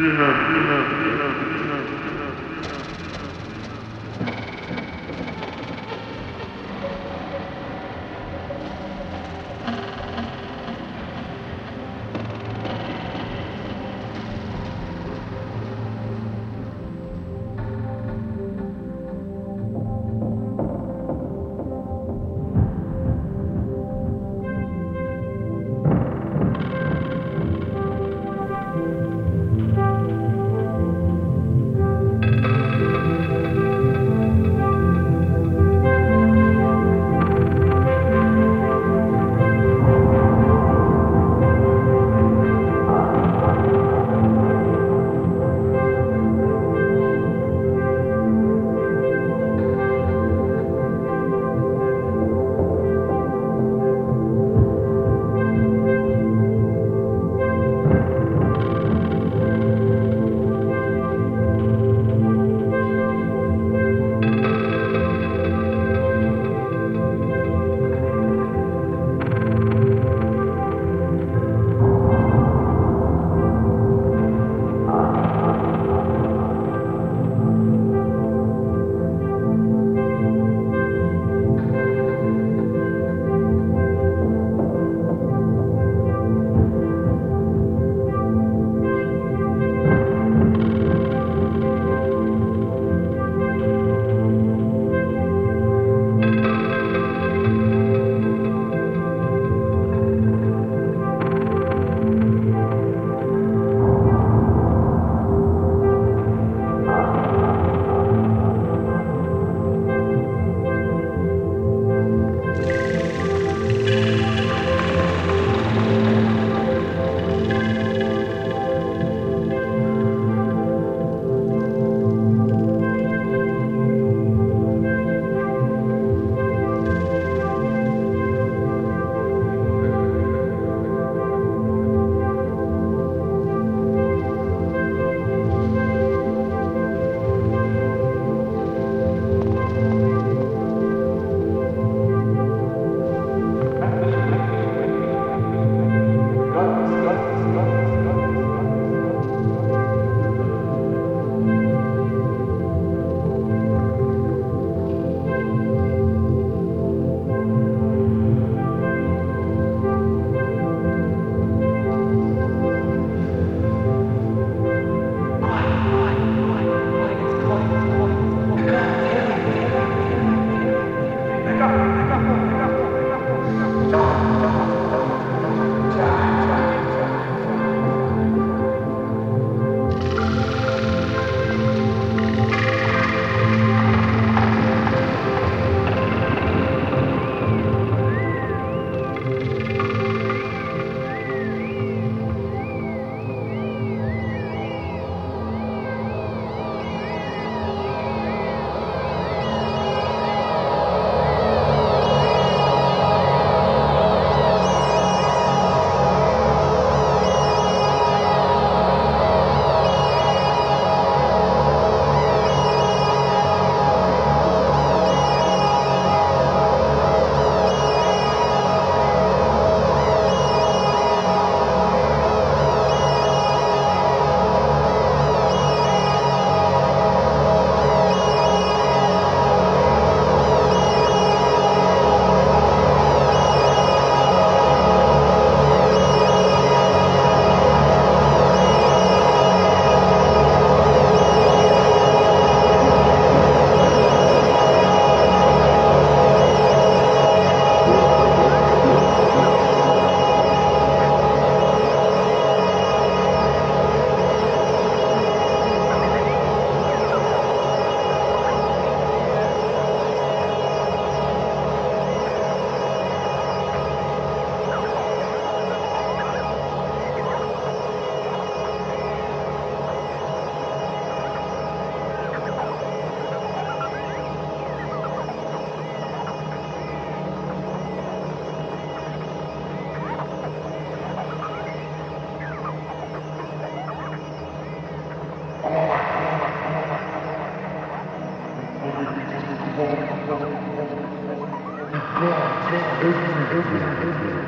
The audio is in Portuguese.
Bien, bien. Let's go,